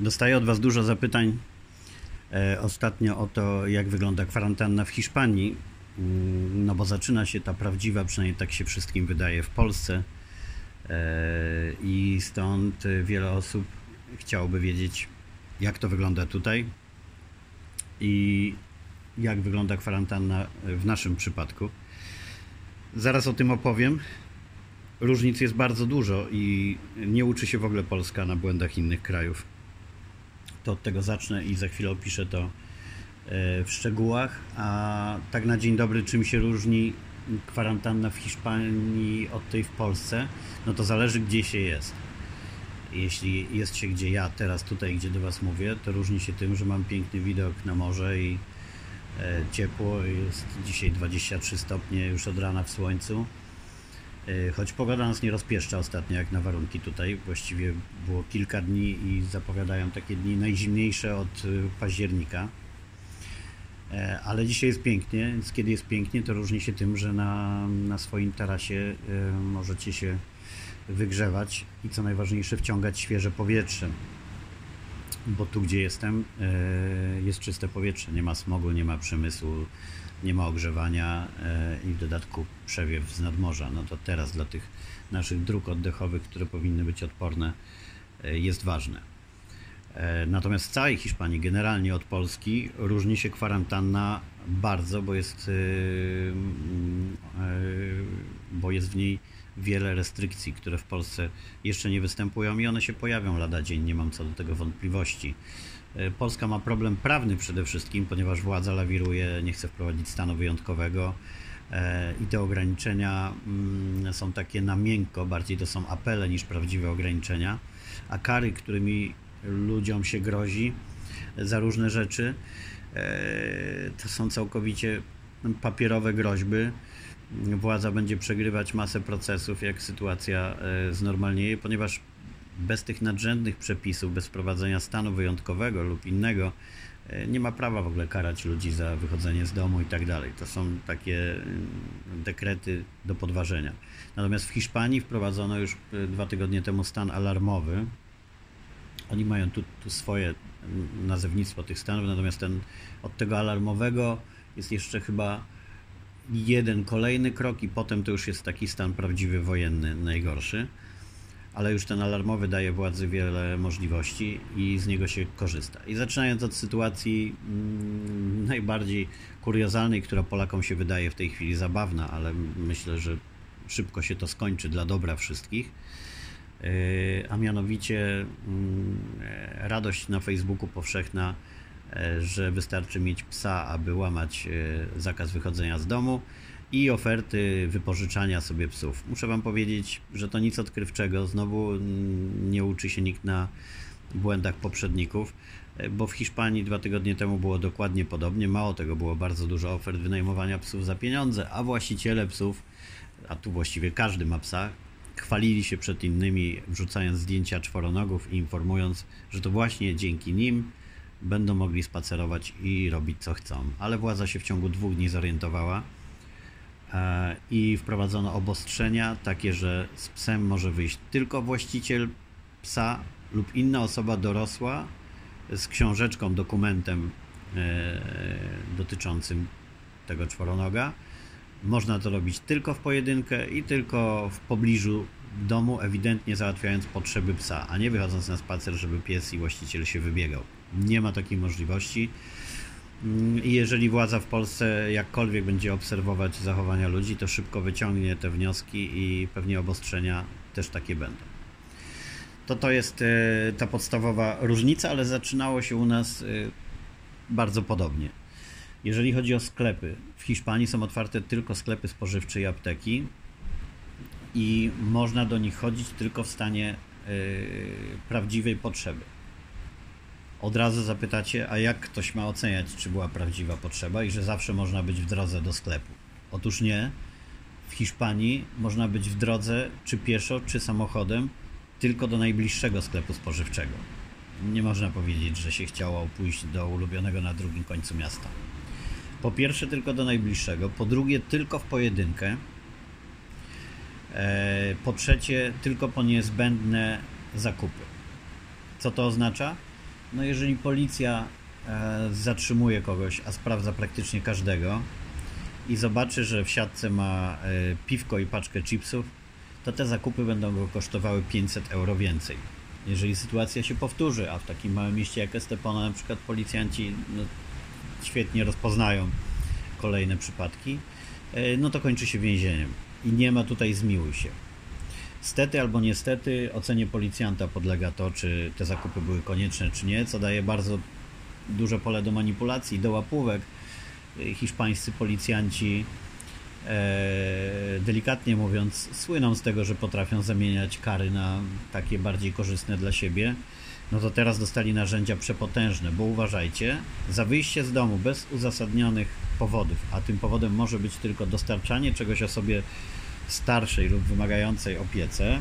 Dostaję od Was dużo zapytań e, ostatnio o to, jak wygląda kwarantanna w Hiszpanii. Mm, No bo zaczyna się ta prawdziwa, przynajmniej tak się wszystkim wydaje, w Polsce. E, I stąd wiele osób chciałoby wiedzieć, jak to wygląda tutaj i jak wygląda kwarantanna w naszym przypadku. Zaraz o tym opowiem. Różnic jest bardzo dużo i nie uczy się w ogóle Polska na błędach innych krajów. To od tego zacznę i za chwilę opiszę to e, w szczegółach. A tak na dzień dobry, czym się różni kwarantanna w Hiszpanii od tej w Polsce? No to zależy, gdzie się jest. Jeśli jest się gdzie ja teraz tutaj, gdzie do Was mówię, to różni się tym, że mam piękny widok na morze i e, ciepło. Jest dzisiaj 23 stopnie już od rana w słońcu. E, Choć pogoda nas nie rozpieszcza ostatnio jak na warunki tutaj. Właściwie było kilka dni i zapowiadają takie dni najzimniejsze od e, października. E, Ale dzisiaj jest pięknie, więc kiedy jest pięknie, to różni się tym, że na, na swoim tarasie e, możecie się wygrzewać i co najważniejsze wciągać świeże powietrze. Bo tu, gdzie jestem, jest czyste powietrze. Nie ma smogu, nie ma przemysłu, nie ma ogrzewania e, i w dodatku przewiew z nadmorza. No to teraz dla tych naszych dróg oddechowych, które powinny być odporne, e, jest ważne. E, Natomiast w całej Hiszpanii, generalnie od Polski, różni się kwarantanna bardzo, bo jest, bo jest w niej wiele restrykcji, które w Polsce jeszcze nie występują i one się pojawią lada dzień, nie mam co do tego wątpliwości. E, Polska ma problem prawny przede wszystkim, ponieważ władza lawiruje, nie chce wprowadzić stanu wyjątkowego e, i te ograniczenia mm, są takie na miękko, bardziej to są apele niż prawdziwe ograniczenia, a kary, którymi ludziom się grozi za różne rzeczy, e, to są całkowicie papierowe groźby. Władza będzie przegrywać masę procesów, jak sytuacja e, znormalnieje, ponieważ bez tych nadrzędnych przepisów, bez wprowadzenia stanu wyjątkowego lub innego, e, nie ma prawa w ogóle karać ludzi za wychodzenie z domu i tak dalej. To są takie mm, dekrety do podważenia. Natomiast w Hiszpanii wprowadzono już e, dwa tygodnie temu stan alarmowy, oni mają tu, tu swoje mm, nazewnictwo tych stanów, natomiast ten, od tego alarmowego jest jeszcze chyba jeden kolejny krok i potem to już jest taki stan prawdziwy wojenny, najgorszy. Ale już ten alarmowy daje władzy wiele możliwości i z niego się korzysta. I zaczynając od sytuacji mm, najbardziej kuriozalnej, która Polakom się wydaje w tej chwili zabawna, ale myślę, że szybko się to skończy dla dobra wszystkich Yy, a mianowicie mm, radość na Facebooku powszechna, że wystarczy mieć psa, aby łamać e, zakaz wychodzenia z domu i oferty wypożyczania sobie psów. Muszę Wam powiedzieć, że to nic odkrywczego, znowu mm, nie uczy się nikt na błędach poprzedników, e, bo w Hiszpanii dwa tygodnie temu było dokładnie podobnie. Mało tego, było bardzo dużo ofert wynajmowania psów za pieniądze, a właściciele psów, a tu właściwie każdy ma psa, chwalili się przed innymi, wrzucając zdjęcia czworonogów i informując, że to właśnie dzięki nim będą mogli spacerować i robić co chcą. Ale władza się w ciągu dwóch dni zorientowała e, i wprowadzono obostrzenia takie, że z psem może wyjść tylko właściciel psa lub inna osoba dorosła z książeczką, dokumentem e, dotyczącym tego czworonoga. Można to robić tylko w pojedynkę i tylko w pobliżu domu, ewidentnie załatwiając potrzeby psa, a nie wychodząc na spacer, żeby pies i właściciel się wybiegał. Nie ma takiej możliwości. Mm, I jeżeli władza w Polsce jakkolwiek będzie obserwować zachowania ludzi, to szybko wyciągnie te wnioski i pewnie obostrzenia też takie będą. To to jest e, ta podstawowa różnica, ale zaczynało się u nas e, bardzo podobnie. Jeżeli chodzi o sklepy, w Hiszpanii są otwarte tylko sklepy spożywcze i apteki i można do nich chodzić tylko w stanie e, prawdziwej potrzeby. Od razu zapytacie, a jak ktoś ma oceniać, czy była prawdziwa potrzeba i że zawsze można być w drodze do sklepu? Otóż nie. W Hiszpanii można być w drodze, czy pieszo, czy samochodem, tylko do najbliższego sklepu spożywczego. Nie można powiedzieć, że się chciało pójść do ulubionego na drugim końcu miasta. Po pierwsze, tylko do najbliższego. Po drugie, tylko w pojedynkę. E, Po trzecie, tylko po niezbędne zakupy. Co to oznacza? No jeżeli policja e, zatrzymuje kogoś, a sprawdza praktycznie każdego i zobaczy, że w siatce ma e, piwko i paczkę chipsów, to te zakupy będą go kosztowały 500 euro więcej. Jeżeli sytuacja się powtórzy, a w takim małym mieście jak Estepona na przykład policjanci no, świetnie rozpoznają kolejne przypadki, e, no to kończy się więzieniem. I nie ma tutaj zmiłuj się. Stety albo niestety ocenie policjanta podlega to, czy te zakupy były konieczne, czy nie, co daje bardzo duże pole do manipulacji, do łapówek. Hiszpańscy policjanci, e, delikatnie mówiąc, słyną z tego, że potrafią zamieniać kary na takie bardziej korzystne dla siebie. No to teraz dostali narzędzia przepotężne, bo uważajcie, za wyjście z domu bez uzasadnionych powodów, a tym powodem może być tylko dostarczanie czegoś osobie starszej lub wymagającej opiece,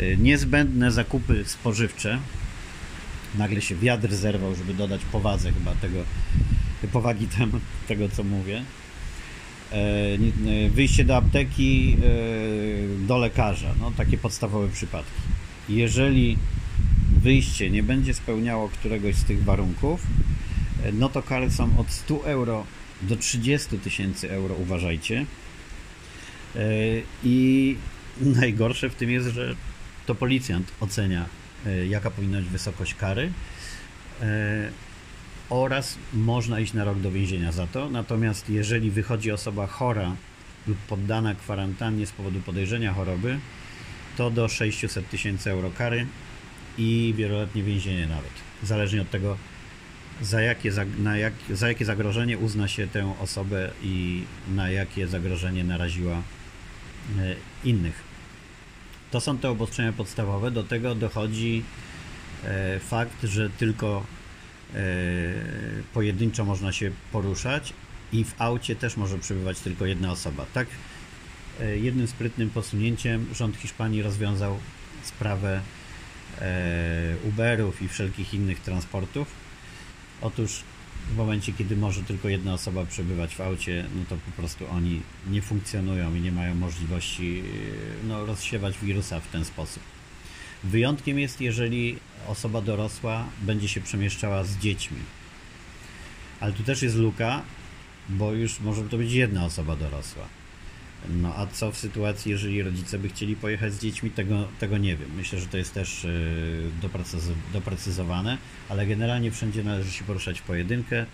y, niezbędne zakupy spożywcze. Nagle się wiatr zerwał, żeby dodać powadze chyba tego, powagi temu, tego, co mówię. E, wyjście do apteki, y, do lekarza, no takie podstawowe przypadki. Jeżeli wyjście nie będzie spełniało któregoś z tych warunków, no to kary są od 100 euro do 30 tysięcy euro, uważajcie. E, I najgorsze w tym jest, że to policjant ocenia, e, jaka powinna być wysokość kary e, oraz można iść na rok do więzienia za to. Natomiast jeżeli wychodzi osoba chora lub poddana kwarantannie z powodu podejrzenia choroby, to do 600 tysięcy euro kary i wieloletnie więzienie nawet. Zależnie od tego, za jakie, na jak, za jakie zagrożenie uzna się tę osobę i na jakie zagrożenie naraziła innych. To są te obostrzenia podstawowe. Do tego dochodzi e, fakt, że tylko e, pojedynczo można się poruszać i w aucie też może przebywać tylko jedna osoba. Tak, jednym sprytnym posunięciem rząd Hiszpanii rozwiązał sprawę Uberów i wszelkich innych transportów. Otóż w momencie, kiedy może tylko jedna osoba przebywać w aucie, no to po prostu oni nie funkcjonują i nie mają możliwości yy, no, rozsiewać wirusa w ten sposób. Wyjątkiem jest, jeżeli osoba dorosła będzie się przemieszczała z dziećmi. Ale tu też jest luka, bo już może to być jedna osoba dorosła. No a co w sytuacji, jeżeli rodzice by chcieli pojechać z dziećmi, tego, tego nie wiem. Myślę, że to jest też y, doprecyzowane, ale generalnie wszędzie należy się poruszać w pojedynkę.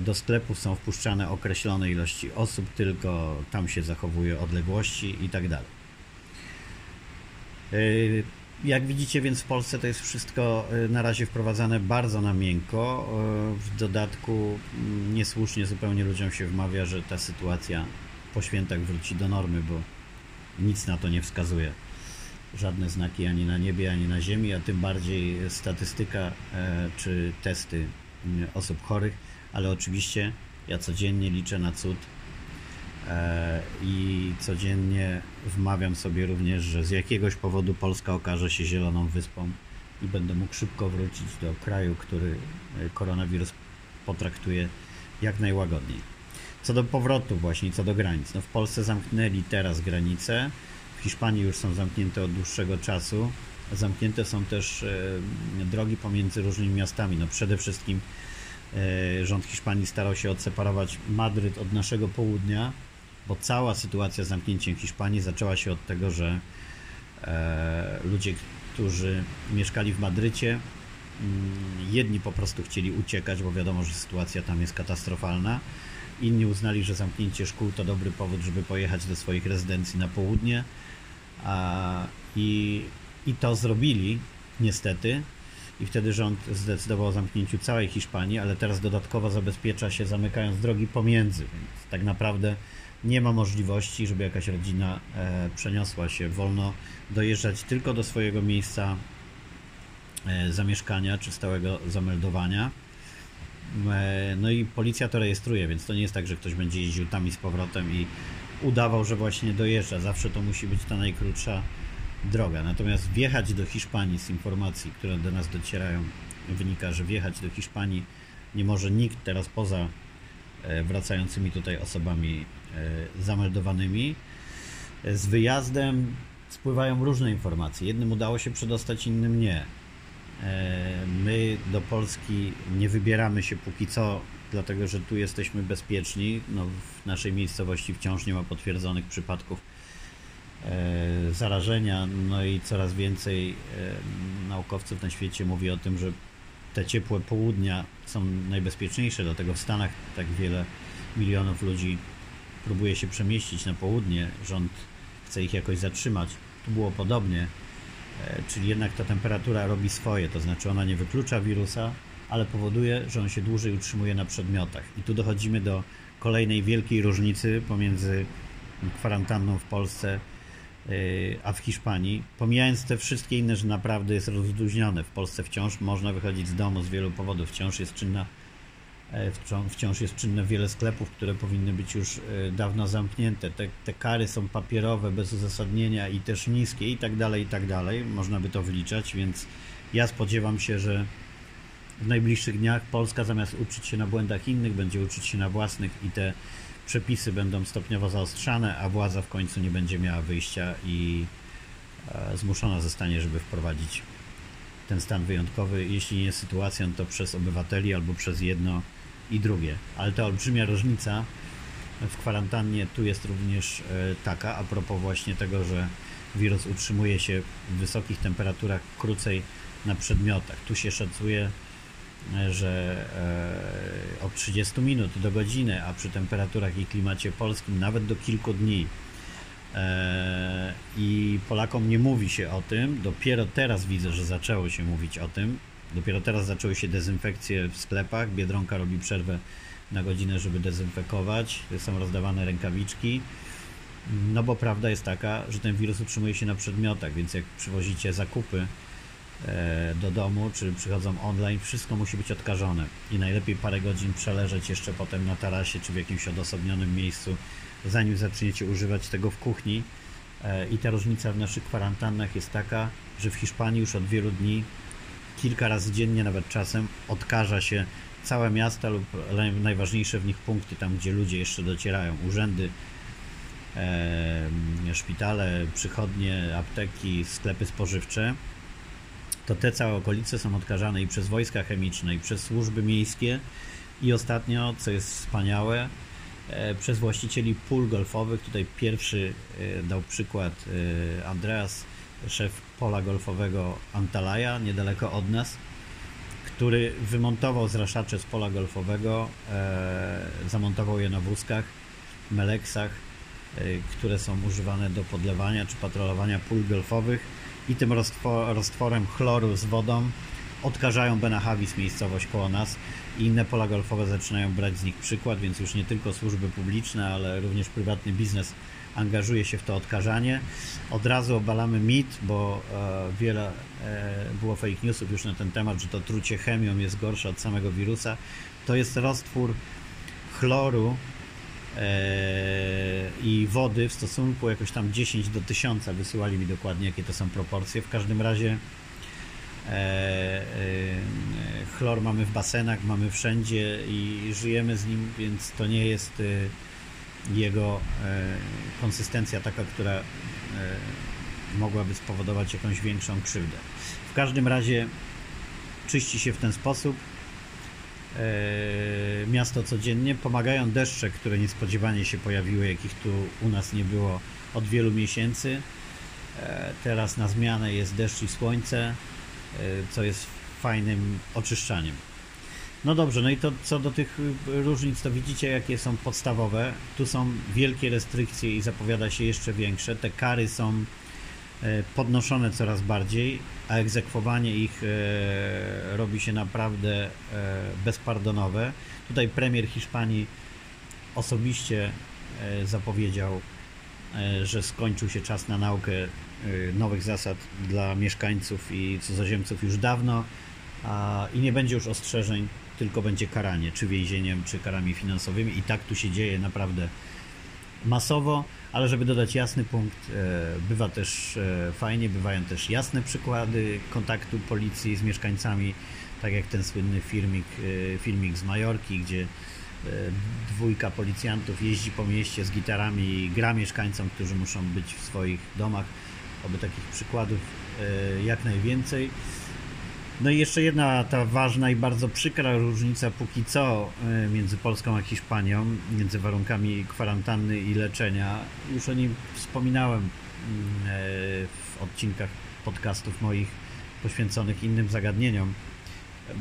Do sklepów są wpuszczane określone ilości osób, tylko tam się zachowuje odległości i tak dalej. Y, jak widzicie, więc w Polsce to jest wszystko y, na razie wprowadzane bardzo na miękko. W dodatku mm, niesłusznie zupełnie ludziom się wmawia, że ta sytuacja po świętach wróci do normy, bo nic na to nie wskazuje. Żadne znaki ani na niebie, ani na ziemi, a tym bardziej statystyka e, czy testy mm, osób chorych, ale oczywiście ja codziennie liczę na cud e, i codziennie wmawiam sobie również, że z jakiegoś powodu Polska okaże się zieloną wyspą i będę mógł szybko wrócić do kraju, który e, koronawirus potraktuje jak najłagodniej. Co do powrotu właśnie, co do granic. No w Polsce zamknęli teraz granice, w Hiszpanii już są zamknięte od dłuższego czasu. Zamknięte są też e, drogi pomiędzy różnymi miastami. No przede wszystkim e, rząd Hiszpanii starał się odseparować Madryt od naszego południa, bo cała sytuacja z zamknięciem Hiszpanii zaczęła się od tego, że e, ludzie, którzy mieszkali w Madrycie, mm, jedni po prostu chcieli uciekać, bo wiadomo, że sytuacja tam jest katastrofalna Inni uznali, że zamknięcie szkół to dobry powód, żeby pojechać do swoich rezydencji na południe. I, I to zrobili, niestety. I wtedy rząd zdecydował o zamknięciu całej Hiszpanii, ale teraz dodatkowo zabezpiecza się, zamykając drogi pomiędzy. Więc tak naprawdę nie ma możliwości, żeby jakaś rodzina e, przeniosła się wolno, dojeżdżać tylko do swojego miejsca e, zamieszkania czy stałego zameldowania no i policja to rejestruje, więc to nie jest tak, że ktoś będzie jeździł tam i z powrotem i udawał, że właśnie dojeżdża. Zawsze to musi być ta najkrótsza droga. Natomiast wjechać do Hiszpanii z informacji, które do nas docierają, wynika, że wjechać do Hiszpanii nie może nikt teraz poza e, wracającymi tutaj osobami e, zameldowanymi. Z wyjazdem spływają różne informacje. Jednym udało się przedostać, innym nie. My do Polski nie wybieramy się póki co, dlatego że tu jesteśmy bezpieczni. No, w naszej miejscowości wciąż nie ma potwierdzonych przypadków e, zarażenia, no i coraz więcej e, naukowców na świecie mówi o tym, że te ciepłe południa są najbezpieczniejsze, dlatego w Stanach tak wiele milionów ludzi próbuje się przemieścić na południe. Rząd chce ich jakoś zatrzymać. Tu było podobnie, e, czyli jednak ta temperatura robi swoje, to znaczy ona nie wyklucza wirusa, ale powoduje, że on się dłużej utrzymuje na przedmiotach. I tu dochodzimy do kolejnej wielkiej różnicy pomiędzy kwarantanną w Polsce e, a w Hiszpanii. Pomijając te wszystkie inne, że naprawdę jest rozluźnione. W Polsce wciąż można wychodzić z domu z wielu powodów, wciąż jest czynna E, wciąż jest czynne wiele sklepów, które powinny być już e, dawno zamknięte. Te, te kary są papierowe, bez uzasadnienia i też niskie i tak dalej, i tak dalej. Można by to wliczać, więc ja spodziewam się, że w najbliższych dniach Polska zamiast uczyć się na błędach innych, będzie uczyć się na własnych i te przepisy będą stopniowo zaostrzane, a władza w końcu nie będzie miała wyjścia i e, zmuszona zostanie, żeby wprowadzić ten stan wyjątkowy, jeśli nie sytuacją, to przez obywateli albo przez jedno i drugie. Ale ta olbrzymia różnica w kwarantannie tu jest również e, taka, a propos właśnie tego, że wirus utrzymuje się w wysokich temperaturach krócej na przedmiotach. Tu się szacuje, e, że e, od 30 minut do godziny, a przy temperaturach i klimacie polskim nawet do kilku dni. I Polakom nie mówi się o tym. Dopiero teraz widzę, że zaczęło się mówić o tym. Dopiero teraz zaczęły się dezynfekcje w sklepach. Biedronka robi przerwę na godzinę, żeby dezynfekować. Są rozdawane rękawiczki. No bo prawda jest taka, że ten wirus utrzymuje się na przedmiotach, więc jak przywozicie zakupy e, do domu, czy przychodzą online, wszystko musi być odkażone i najlepiej parę godzin przeleżeć jeszcze potem na tarasie, czy w jakimś odosobnionym miejscu, zanim zaczniecie używać tego w kuchni. E, I ta różnica w naszych kwarantannach jest taka, że w Hiszpanii już od wielu dni kilka razy dziennie, nawet czasem, odkaża się całe miasta lub najważniejsze w nich punkty, tam gdzie ludzie jeszcze docierają, urzędy, szpitale, przychodnie, apteki, sklepy spożywcze, to te całe okolice są odkażane i przez wojska chemiczne, i przez służby miejskie, i ostatnio, co jest wspaniałe, e, przez właścicieli pól golfowych. Tutaj pierwszy e, dał przykład e, Andreas szef pola golfowego Antalaja, niedaleko od nas, który wymontował zraszacze z pola golfowego, e, zamontował je na wózkach, meleksach, e, które są używane do podlewania czy patrolowania pól golfowych i tym roztworem chloru z wodą odkażają Benahavis, miejscowość koło nas. I inne pola golfowe zaczynają brać z nich przykład, więc już nie tylko służby publiczne, ale również prywatny biznes angażuje się w to odkażanie. Od razu obalamy mit, bo e, wiele e, było fake newsów już na ten temat, że to trucie chemią jest gorsze od samego wirusa. To jest roztwór chloru e, i wody w stosunku jakoś tam 10 do 1000. Wysyłali mi dokładnie, jakie to są proporcje. W każdym razie chlor mamy w basenach, mamy wszędzie i żyjemy z nim, więc to nie jest jego e, konsystencja taka, która e, mogłaby spowodować jakąś większą krzywdę. W każdym razie czyści się w ten sposób e, miasto codziennie. Pomagają deszcze, które niespodziewanie się pojawiły, jakich tu u nas nie było od wielu miesięcy. Teraz na zmianę jest deszcz i słońce, co jest fajnym oczyszczaniem. No dobrze, no i to co do tych y, różnic, to widzicie jakie są podstawowe. Tu są wielkie restrykcje i zapowiada się jeszcze większe. Te kary są e, podnoszone coraz bardziej, a egzekwowanie ich e, robi się naprawdę e, bezpardonowe. Tutaj premier Hiszpanii osobiście zapowiedział, że skończył się czas na naukę nowych zasad dla mieszkańców i cudzoziemców już dawno i nie będzie już ostrzeżeń tylko będzie karanie, czy więzieniem, czy karami finansowymi. I tak tu się dzieje naprawdę masowo, ale żeby dodać jasny punkt, e, bywa też e, fajnie, bywają też jasne przykłady kontaktu policji z mieszkańcami, tak jak ten słynny filmik, e, filmik z Majorki, gdzie dwójka policjantów jeździ po mieście z gitarami i gra mieszkańcom, którzy muszą być w swoich domach. Oby takich przykładów jak najwięcej. No i jeszcze jedna ta ważna i bardzo przykra różnica póki co e, między Polską a Hiszpanią, między warunkami kwarantanny i leczenia. Już o nim wspominałem mm, e, w odcinkach podcastów moich poświęconych innym zagadnieniom,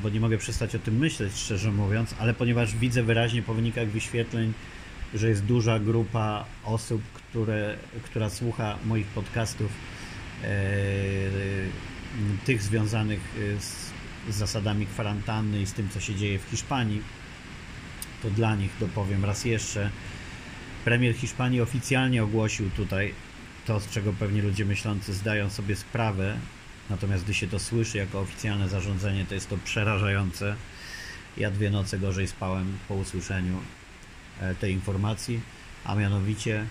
bo nie mogę przestać o tym myśleć, szczerze mówiąc, ale ponieważ widzę wyraźnie po wynikach wyświetleń, że jest duża grupa osób, które, która słucha moich podcastów, e, tych związanych z, z zasadami kwarantanny i z tym, co się dzieje w Hiszpanii, to dla nich dopowiem raz jeszcze. Premier Hiszpanii oficjalnie ogłosił tutaj to, z czego pewnie ludzie myślący zdają sobie sprawę, natomiast gdy się to słyszy jako oficjalne zarządzenie, to jest to przerażające. Ja dwie noce gorzej spałem po usłyszeniu e, tej informacji, a mianowicie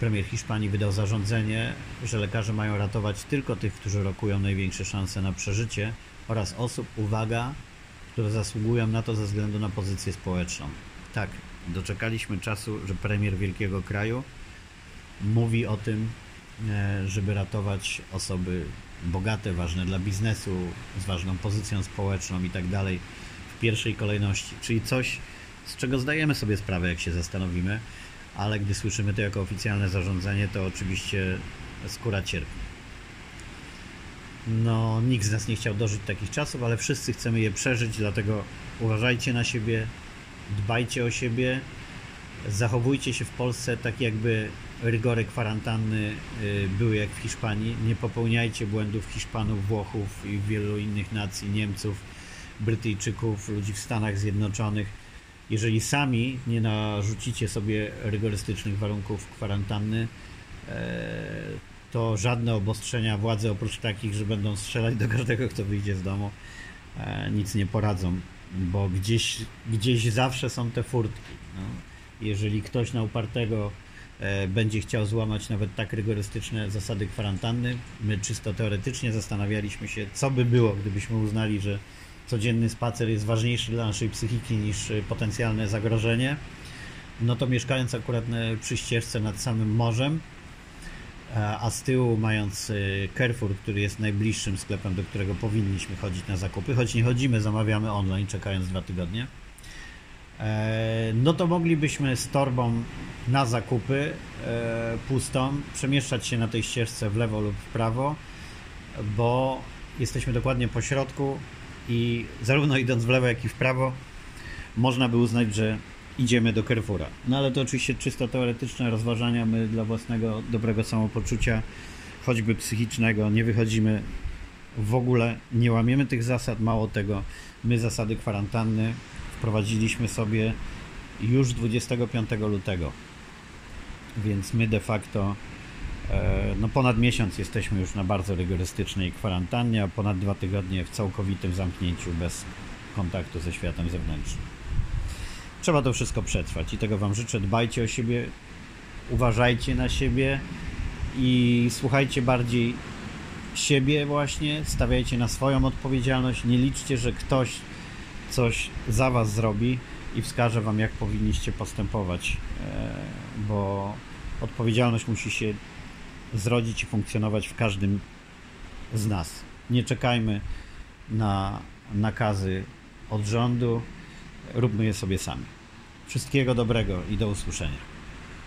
premier Hiszpanii wydał zarządzenie, że lekarze mają ratować tylko tych, którzy rokują największe szanse na przeżycie oraz osób, uwaga, które zasługują na to ze względu na pozycję społeczną. Tak, doczekaliśmy czasu, że premier wielkiego kraju mówi o tym, e, żeby ratować osoby bogate, ważne dla biznesu, z ważną pozycją społeczną i tak dalej w pierwszej kolejności. Czyli coś, z czego zdajemy sobie sprawę, jak się zastanowimy, ale gdy słyszymy to jako oficjalne zarządzenie, to oczywiście skóra cierpi. No, nikt z nas nie chciał dożyć takich czasów, ale wszyscy chcemy je przeżyć, dlatego uważajcie na siebie, dbajcie o siebie, zachowujcie się w Polsce tak, jakby rygory kwarantanny y, były jak w Hiszpanii. Nie popełniajcie błędów Hiszpanów, Włochów i wielu innych nacji, Niemców, Brytyjczyków, ludzi w Stanach Zjednoczonych. Jeżeli sami nie narzucicie sobie rygorystycznych warunków kwarantanny, e, to żadne obostrzenia władzy, oprócz takich, że będą strzelać do każdego, kto wyjdzie z domu, e, nic nie poradzą, bo gdzieś, gdzieś zawsze są te furtki. No. Jeżeli ktoś na upartego e, będzie chciał złamać nawet tak rygorystyczne zasady kwarantanny, my czysto teoretycznie zastanawialiśmy się, co by było, gdybyśmy uznali, że codzienny spacer jest ważniejszy dla naszej psychiki niż e, potencjalne zagrożenie. No to mieszkając akurat przy ścieżce nad samym morzem, a z tyłu mając y, Carrefour, który jest najbliższym sklepem, do którego powinniśmy chodzić na zakupy, choć nie chodzimy, zamawiamy online, czekając dwa tygodnie, e, no to moglibyśmy z torbą na zakupy e, pustą przemieszczać się na tej ścieżce w lewo lub w prawo, bo jesteśmy dokładnie po środku i zarówno idąc w lewo, jak i w prawo można by uznać, że idziemy do Carrefoura. No ale to oczywiście czysto teoretyczne rozważania. My dla własnego dobrego samopoczucia, choćby psychicznego, nie wychodzimy w ogóle, nie łamiemy tych zasad. Mało tego, my zasady kwarantanny wprowadziliśmy sobie już 25 lutego. Więc my de facto no ponad miesiąc jesteśmy już na bardzo rygorystycznej kwarantannie, a ponad dwa tygodnie w całkowitym zamknięciu bez kontaktu ze światem zewnętrznym trzeba to wszystko przetrwać i tego Wam życzę. Dbajcie o siebie, uważajcie na siebie i słuchajcie bardziej siebie właśnie, stawiajcie na swoją odpowiedzialność, nie liczcie, że ktoś coś za Was zrobi i wskaże Wam, jak powinniście postępować, e, bo odpowiedzialność musi się zrodzić i funkcjonować w każdym z nas. Nie czekajmy na nakazy od rządu, róbmy je sobie sami. Wszystkiego dobrego i do usłyszenia.